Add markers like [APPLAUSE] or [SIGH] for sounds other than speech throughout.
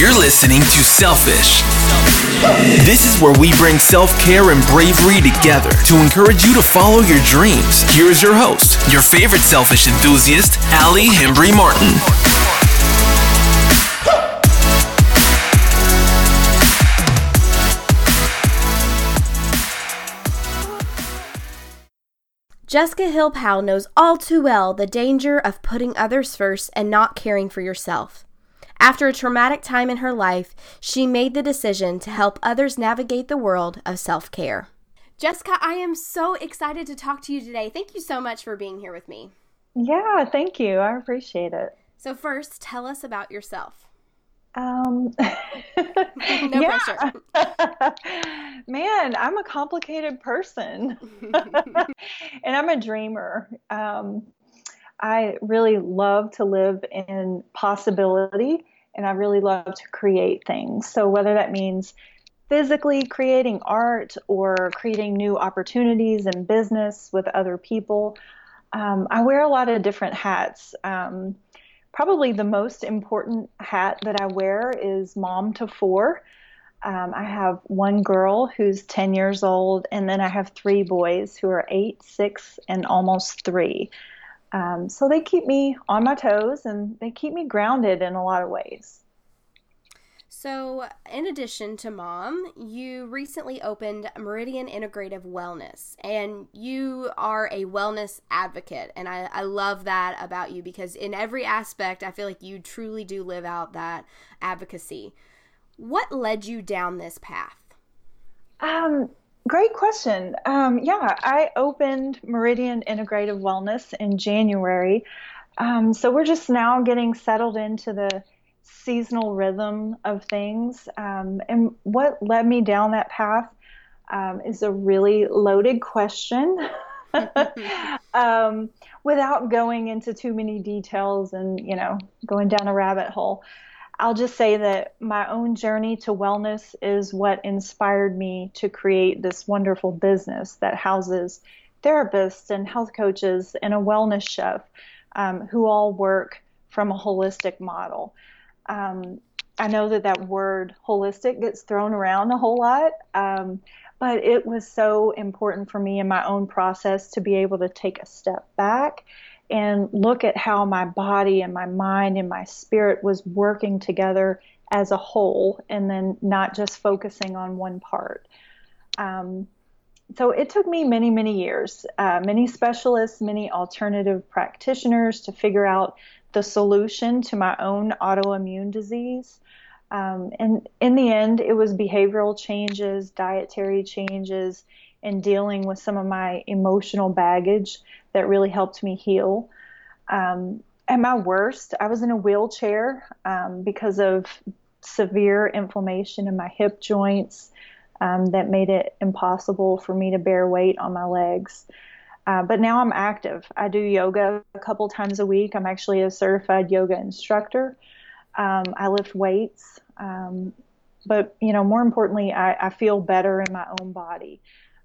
You're listening to Selfish. This is where we bring self care and bravery together to encourage you to follow your dreams. Here is your host, your favorite selfish enthusiast, Allie Hembry Martin. Jessica Hill Powell knows all too well the danger of putting others first and not caring for yourself. After a traumatic time in her life, she made the decision to help others navigate the world of self care. Jessica, I am so excited to talk to you today. Thank you so much for being here with me. Yeah, thank you. I appreciate it. So, first, tell us about yourself. Um, [LAUGHS] [LAUGHS] no pressure. [LAUGHS] Man, I'm a complicated person, and I'm a dreamer. Um, I really love to live in possibility, and I really love to create things. So whether that means physically creating art or creating new opportunities in business with other people, um, I wear a lot of different hats. Um, probably the most important hat that I wear is mom to four. Um, I have one girl who's 10 years old, and then I have three boys who are eight, six, and almost three. Um, so they keep me on my toes and they keep me grounded in a lot of ways. So, in addition to mom, you recently opened Meridian Integrative Wellness, and you are a wellness advocate. And I, I love that about you because, in every aspect, I feel like you truly do live out that advocacy. What led you down this path? Um, great question. Um, yeah, I opened Meridian Integrative Wellness in January. Um, so we're just now getting settled into the seasonal rhythm of things. Um, and what led me down that path um, is a really loaded question. [LAUGHS] um, without going into too many details and you know going down a rabbit hole i'll just say that my own journey to wellness is what inspired me to create this wonderful business that houses therapists and health coaches and a wellness chef um, who all work from a holistic model. Um, I know that that word holistic gets thrown around a whole lot, um, but it was so important for me in my own process to be able to take a step back and look at how my body and my mind and my spirit was working together as a whole and then not just focusing on one part. Um, so it took me many, many years, uh, many specialists, many alternative practitioners to figure out the solution to my own autoimmune disease. Um, and in the end, it was behavioral changes, dietary changes, and dealing with some of my emotional baggage that really helped me heal. Um, at my worst, I was in a wheelchair um, because of severe inflammation in my hip joints um, that made it impossible for me to bear weight on my legs. Uh, but now I'm active. I do yoga a couple times a week. I'm actually a certified yoga instructor. Um, I lift weights. Um, but, you know, more importantly, I, I, feel better in my own body.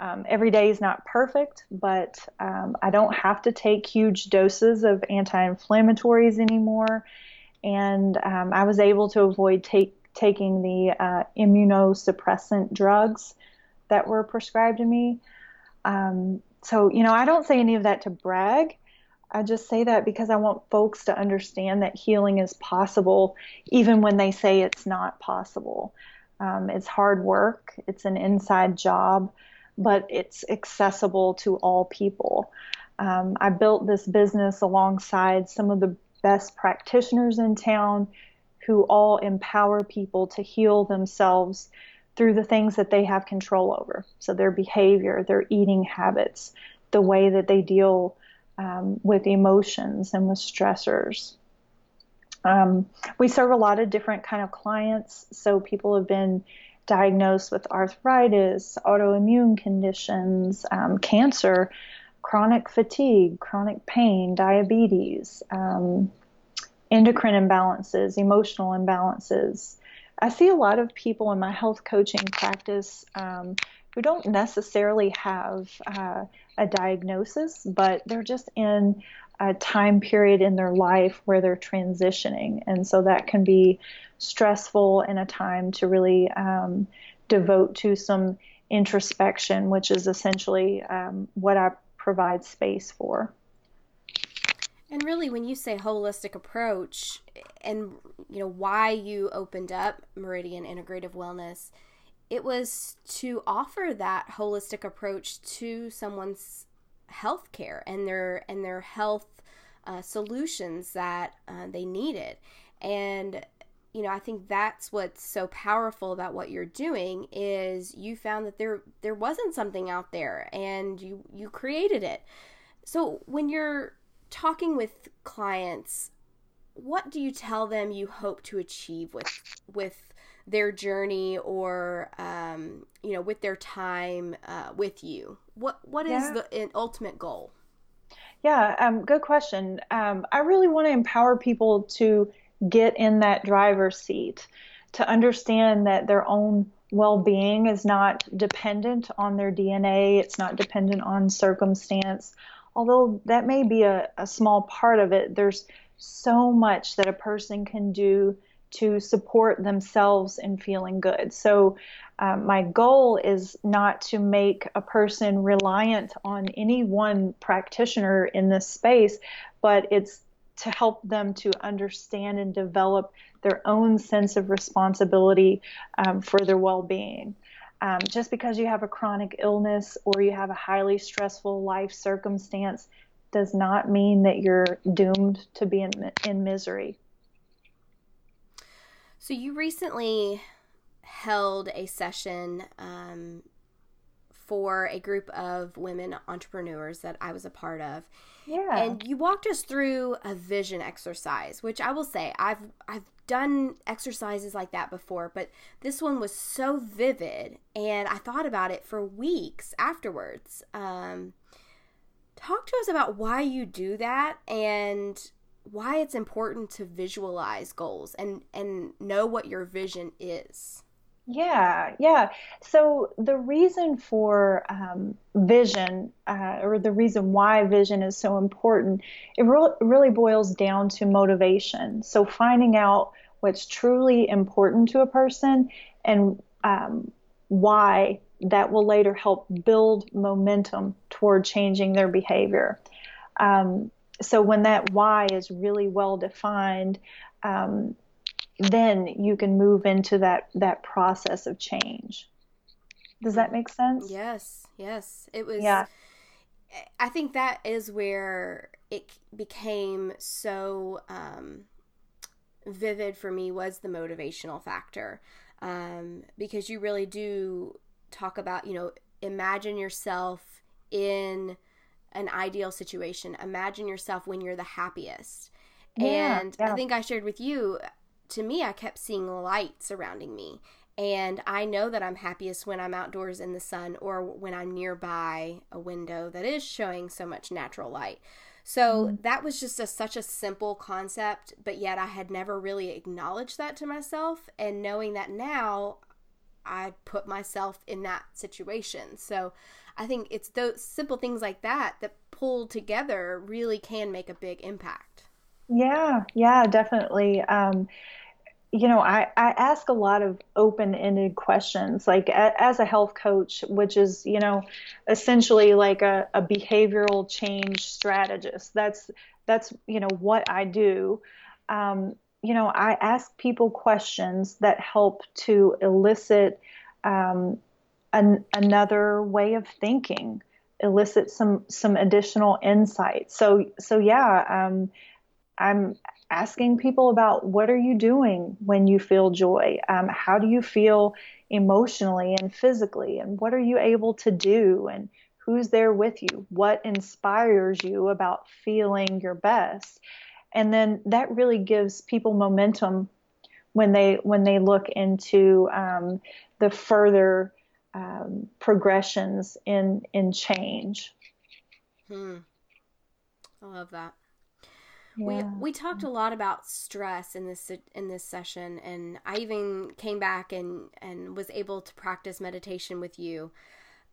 Um, every day is not perfect, but um, I don't have to take huge doses of anti inflammatories anymore. And um, I was able to avoid take, taking the uh, immunosuppressant drugs that were prescribed to me. Um, so, you know, I don't say any of that to brag. I just say that because I want folks to understand that healing is possible, even when they say it's not possible. Um, it's hard work, it's an inside job, but it's accessible to all people. Um, I built this business alongside some of the best practitioners in town who all empower people to heal themselves through the things that they have control over. So their behavior, their eating habits, the way that they deal um, with emotions and with stressors. Um, we serve a lot of different kind of clients. So people have been diagnosed with arthritis, autoimmune conditions, um, cancer, chronic fatigue, chronic pain, diabetes, um, endocrine imbalances, emotional imbalances, I see a lot of people in my health coaching practice um, who don't necessarily have uh, a diagnosis, but they're just in a time period in their life where they're transitioning. And so that can be stressful and a time to really um, devote to some introspection, which is essentially um, what I provide space for. And really, when you say holistic approach, and you know why you opened up Meridian Integrative Wellness, it was to offer that holistic approach to someone's health care and their and their health uh, solutions that uh, they needed. And you know, I think that's what's so powerful about what you're doing is you found that there there wasn't something out there and you you created it. So when you're talking with clients, what do you tell them you hope to achieve with with their journey or um, you know with their time uh, with you? What what is yeah. the ultimate goal? Yeah, um, good question. Um, I really want to empower people to get in that driver's seat, to understand that their own well being is not dependent on their DNA, it's not dependent on circumstance. Although that may be a, a small part of it, there's so much that a person can do to support themselves in feeling good. So, um, my goal is not to make a person reliant on any one practitioner in this space, but it's to help them to understand and develop their own sense of responsibility um, for their well being. Um, just because you have a chronic illness or you have a highly stressful life circumstance does not mean that you're doomed to be in, in misery. So, you recently held a session um, for a group of women entrepreneurs that I was a part of. Yeah. And you walked us through a vision exercise, which I will say I've I've done exercises like that before, but this one was so vivid and I thought about it for weeks afterwards. Um, talk to us about why you do that and why it's important to visualize goals and and know what your vision is. Yeah, yeah. So the reason for um, vision, uh, or the reason why vision is so important, it re- really boils down to motivation. So finding out what's truly important to a person and um, why that will later help build momentum toward changing their behavior. Um, so when that why is really well defined, um, then you can move into that that process of change. Does that make sense? Yes, yes. It was Yeah. I think that is where it became so um, vivid for me was the motivational factor. Um, because you really do talk about, you know, imagine yourself in an ideal situation. Imagine yourself when you're the happiest. Yeah, and yeah. I think I shared with you to me, I kept seeing light surrounding me. And I know that I'm happiest when I'm outdoors in the sun or when I'm nearby a window that is showing so much natural light. So mm that was just a, such a simple concept, but yet I had never really acknowledged that to myself. And knowing that now, I put myself in that situation. So I think it's those simple things like that that pulled together really can make a big impact. Yeah, yeah, definitely. Um, you know, I, I ask a lot of open ended questions, like a, as a health coach, which is, you know, essentially like a, a behavioral change strategist. That's, that's, you know, what I do. Um, you know, I ask people questions that help to elicit um, an, another way of thinking, elicit some some additional insight. So so yeah, um, I'm asking people about what are you doing when you feel joy? Um, how do you feel emotionally and physically? And what are you able to do? And who's there with you? What inspires you about feeling your best? And then that really gives people momentum when they when they look into um, the further um, progressions in in change. Hmm. I love that. We we talked a lot about stress in this in this session, and I even came back and and was able to practice meditation with you.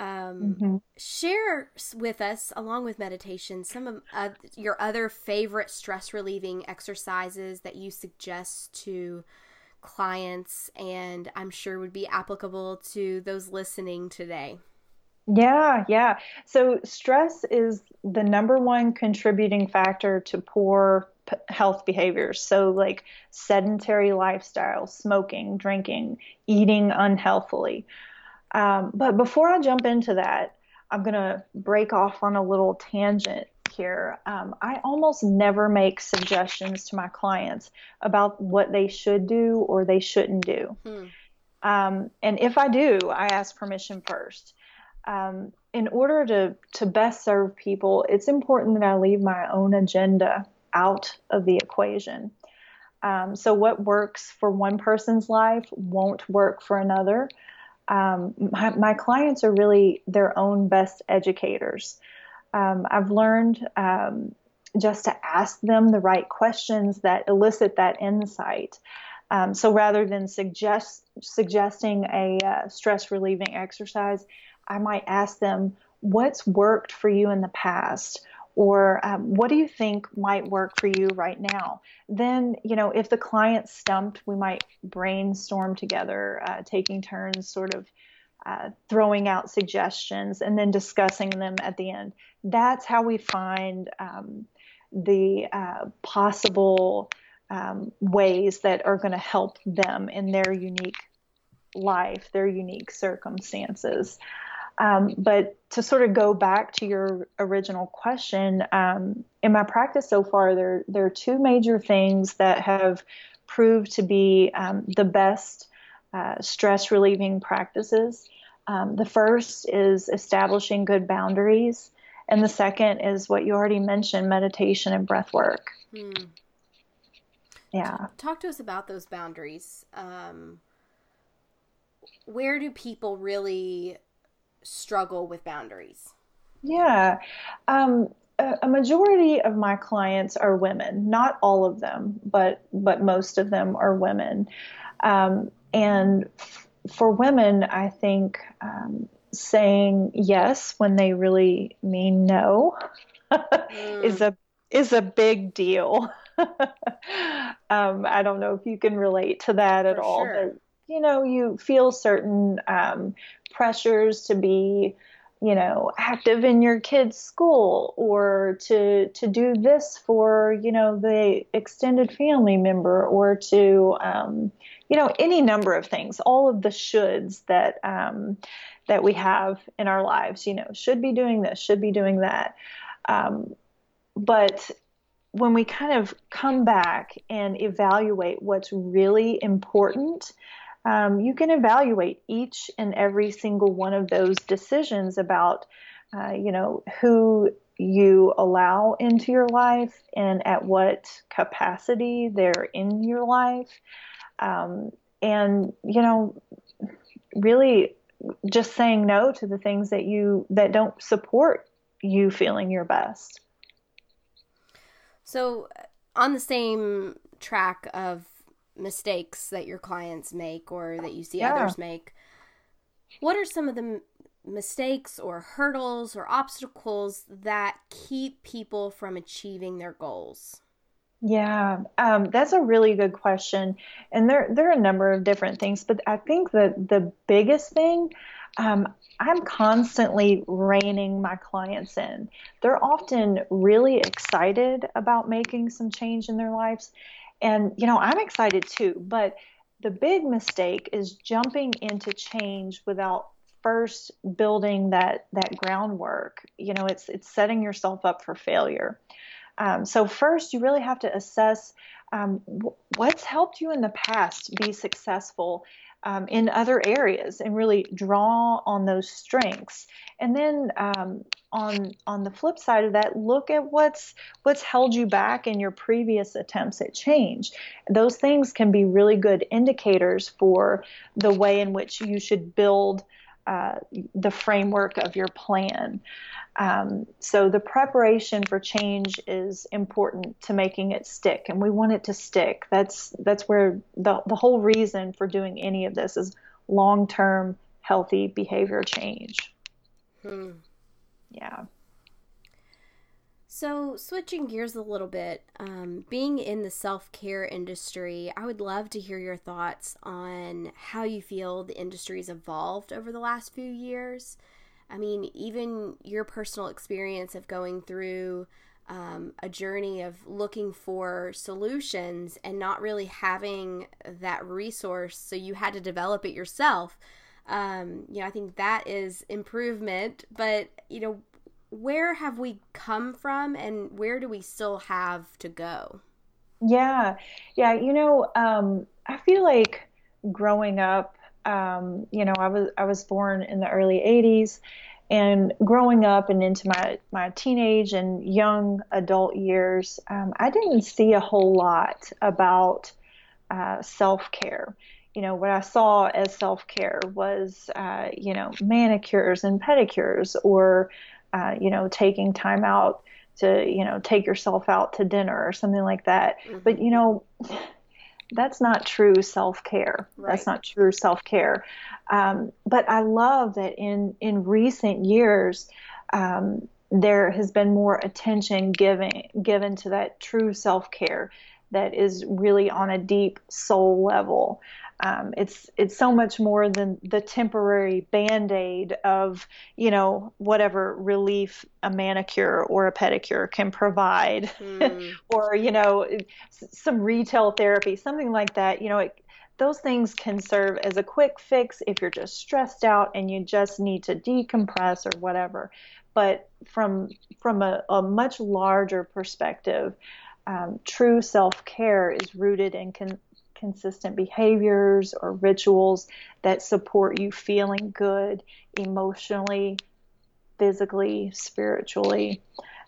Um, mm-hmm. Share with us, along with meditation, some of uh, your other favorite stress relieving exercises that you suggest to clients, and I'm sure would be applicable to those listening today. Yeah, yeah. So stress is the number one contributing factor to poor p- health behaviors. So, like sedentary lifestyle, smoking, drinking, eating unhealthily. Um, but before I jump into that, I'm going to break off on a little tangent here. Um, I almost never make suggestions to my clients about what they should do or they shouldn't do. Hmm. Um, and if I do, I ask permission first. Um, in order to, to best serve people, it's important that I leave my own agenda out of the equation. Um, so, what works for one person's life won't work for another um, my, my, clients are really their own best educators. Um, I've learned um, just to ask them the right questions that elicit that insight. Um, so rather than suggest suggesting a uh, stress relieving exercise, I might ask them, "What's worked for you in the past?" Or um, what do you think might work for you right now? Then you know if the client's stumped we might brainstorm together uh, taking turns sort of uh, throwing out suggestions and then discussing them at the end. That's how we find um, the uh, possible um, ways that are going to help them in their unique life their unique circumstances um, but to sort of go back to your original question, um, in my practice so far, there there are two major things that have proved to be um, the best uh, stress relieving practices. Um, the first is establishing good boundaries, and the second is what you already mentioned: meditation and breath work. Hmm. Yeah. Talk to us about those boundaries. Um, where do people really struggle with boundaries? Yeah. Um, a majority of my clients are women not all of them but but most of them are women um, and f- for women i think um, saying yes when they really mean no [LAUGHS] mm. is a is a big deal [LAUGHS] um, i don't know if you can relate to that at all sure. You know you feel certain um, pressures to be you know active in your kid's school or to to do this for you know the extended family member or to um, you know any number of things all of the shoulds that um, that we have in our lives you know should be doing this should be doing that. Um, but when we kind of come back and evaluate what's really important um, you can evaluate each and every single one of those decisions about, uh, you know, who you allow into your life and at what capacity they're in your life. Um, and, you know, really just saying no to the things that you that don't support you feeling your best. So on the same track of mistakes that your clients make or that you see yeah. others make. What are some of the m- mistakes or hurdles or obstacles that keep people from achieving their goals? Yeah, um, that's a really good question, and there there are a number of different things, but I think that the biggest thing um, I'm constantly reining my clients in. They're often really excited about making some change in their lives, and, you know, I'm excited too, but the big mistake is jumping into change without first building that that groundwork. You know, it's it's setting yourself up for failure. Um, so first, you really have to assess um, what's helped you in the past be successful um, in other areas and really draw on those strengths. And then um, on on the flip side of that, look at what's what's held you back in your previous attempts at change. Those things can be really good indicators for the way in which you should build uh, the framework of your plan. Um, so the preparation for change is important to making it stick, and we want it to stick. That's that's where the the whole reason for doing any of this is long term healthy behavior change. Hmm. Yeah. So, switching gears a little bit, um, being in the self care industry, I would love to hear your thoughts on how you feel the industry's evolved over the last few years. I mean, even your personal experience of going through um, a journey of looking for solutions and not really having that resource, so you had to develop it yourself. Um, you know, I think that is improvement, but you know, where have we come from and where do we still have to go? Yeah, yeah. You know, um, I feel like growing up, um, you know, I was I was born in the early '80s, and growing up and into my my teenage and young adult years, um, I didn't see a whole lot about uh, self care you know, what I saw as self care was, uh, you know, manicures and pedicures or uh, you know, taking time out to, you know, take yourself out to dinner or something like that. Mm-hmm. But, you know, [SIGHS] that's not true self care. Right. That's not true self care. Um, but I love that in, in recent years, um, there has been more attention given given to that true self care that is really on a deep soul level. Um, it's it's so much more than the temporary band aid of you know whatever relief a manicure or a pedicure can provide, mm. [LAUGHS] or you know some retail therapy, something like that. You know, it, those things can serve as a quick fix if you're just stressed out and you just need to decompress or whatever. But from from a, a much larger perspective, um, true self care is rooted in con- consistent behaviors or rituals that support you feeling good emotionally, physically, spiritually.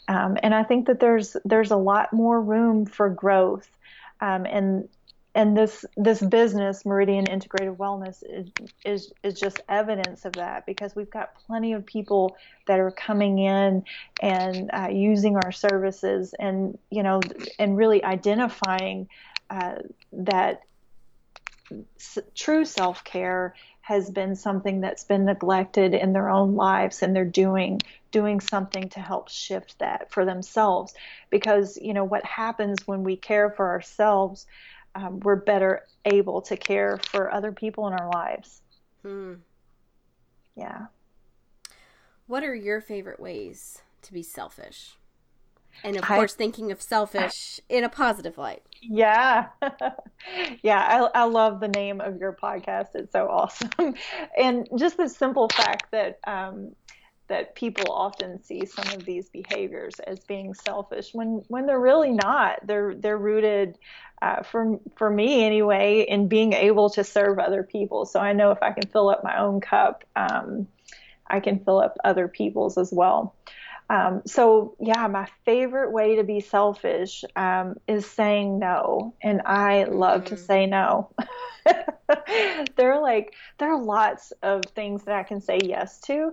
Um, and I think that there's there's a lot more room for growth, um, and and this this business Meridian Integrative Wellness is, is is just evidence of that because we've got plenty of people that are coming in and uh, using our services and you know and really identifying uh, that s- true self care has been something that's been neglected in their own lives and they're doing doing something to help shift that for themselves. Because you know what happens when we care for ourselves um, we're better able to care for other people in our lives. Hmm. yeah. What are your favorite ways to be selfish and of I, course thinking of selfish in a positive light. Yeah. [LAUGHS] Yeah I, I love the name of your podcast. It's so awesome. [LAUGHS] And just the simple fact that um, that people often see some of these behaviors as being selfish when when they're really not. They're they're rooted uh, for for me anyway in being able to serve other people. So i know if i can fill up my own cup um, i can fill up other people's as well um, so yeah, my favorite way to be selfish um, is saying no, and I love mm-hmm. to say no. [LAUGHS] there are like there are lots of things that I can say yes to,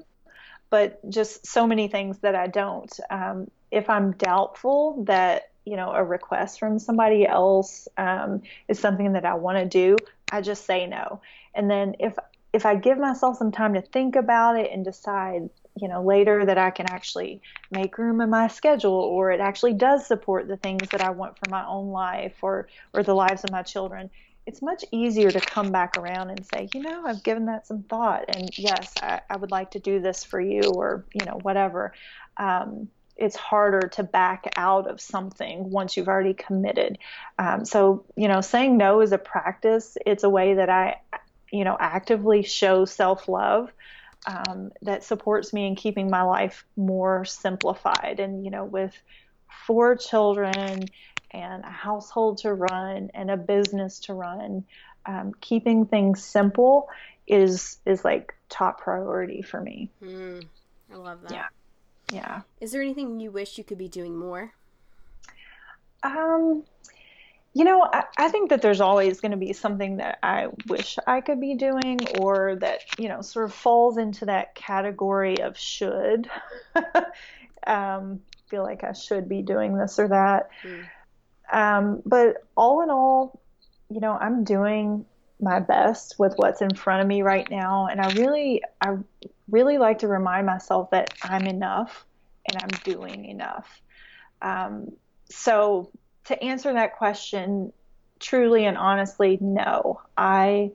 but just so many things that I don't. Um, if I'm doubtful that you know a request from somebody else um, is something that I want to do, I just say no. And then if if I give myself some time to think about it and decide you know later that I can actually make room in my schedule or it actually does support the things that I want for my own life or or the lives of my children it's much easier to come back around and say you know I've given that some thought and yes I, I would like to do this for you or you know whatever. Um, it's harder to back out of something once you've already committed. Um, so you know saying no is a practice. It's a way that I you know actively show self-love um, that supports me in keeping my life more simplified. And, you know, with four children and a household to run and a business to run, um, keeping things simple is is like top priority for me. Mm, I love that. Yeah. Yeah. Is there anything you wish you could be doing more? Um, you know, I, I, think that there's always going to be something that I wish I could be doing, or that, you know, sort of falls into that category of should. [LAUGHS] um, feel like I should be doing this or that. Mm. Um, but all in all, you know, I'm doing my best with what's in front of me right now and I really I really like to remind myself that I'm enough and I'm doing enough. Um, so to answer that question truly and honestly, no. I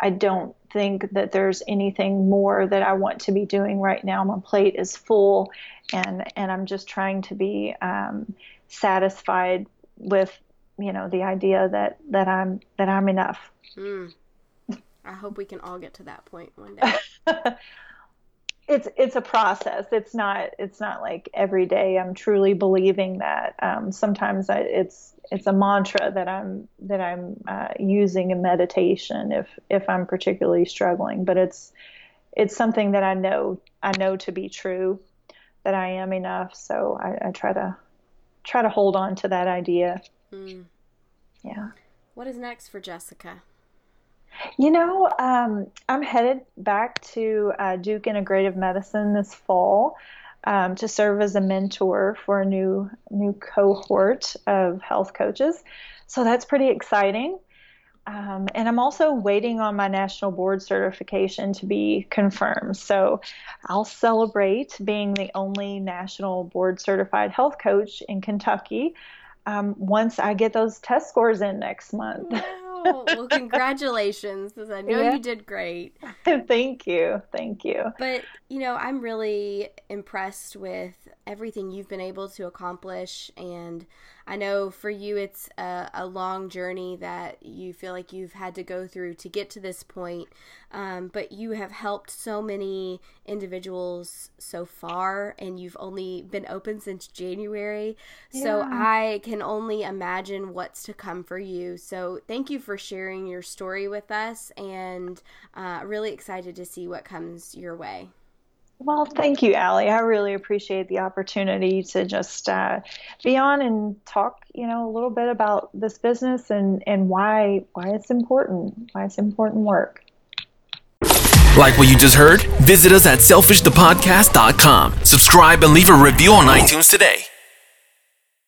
I don't think that there's anything more that I want to be doing right now. My plate is full, and and I'm just trying to be um, satisfied with you know the idea that that I'm that I'm enough. Mm. I hope we can all get to that point one day. [LAUGHS] it's it's a process. It's not it's not like every day. I'm truly believing that. Um, sometimes I, it's it's a mantra that I'm that I'm uh, using in meditation if if I'm particularly struggling. But it's it's something that I know I know to be true that I am enough. So I, I try to try to hold on to that idea. Mm. Yeah. What is next for Jessica? You know, um, I'm headed back to uh, Duke Integrative Medicine this fall um, to serve as a mentor for a new new cohort of health coaches. So that's pretty exciting. Um, and I'm also waiting on my national board certification to be confirmed. So I'll celebrate being the only national board certified health coach in Kentucky um, once I get those test scores in next month. Well, congratulations, I know yeah. you did great. [LAUGHS] Thank you. Thank you. But, you know, I'm really impressed with everything you've been able to accomplish and I know for you it's a, a, long journey that you feel like you've had to go through to get to this point, um, but you have helped so many individuals so far, and you've only been open since January. Yeah. So I can only imagine what's to come for you. So thank you for sharing your story with us, and uh, really excited to see what comes your way. Well, thank you, Allie. I really appreciate the opportunity to just uh, be on and talk, you know, a little bit about this business and, and why why it's important, why it's important work. Like what you just heard? Visit us at selfishthepodcast.com. Subscribe and leave a review on iTunes today.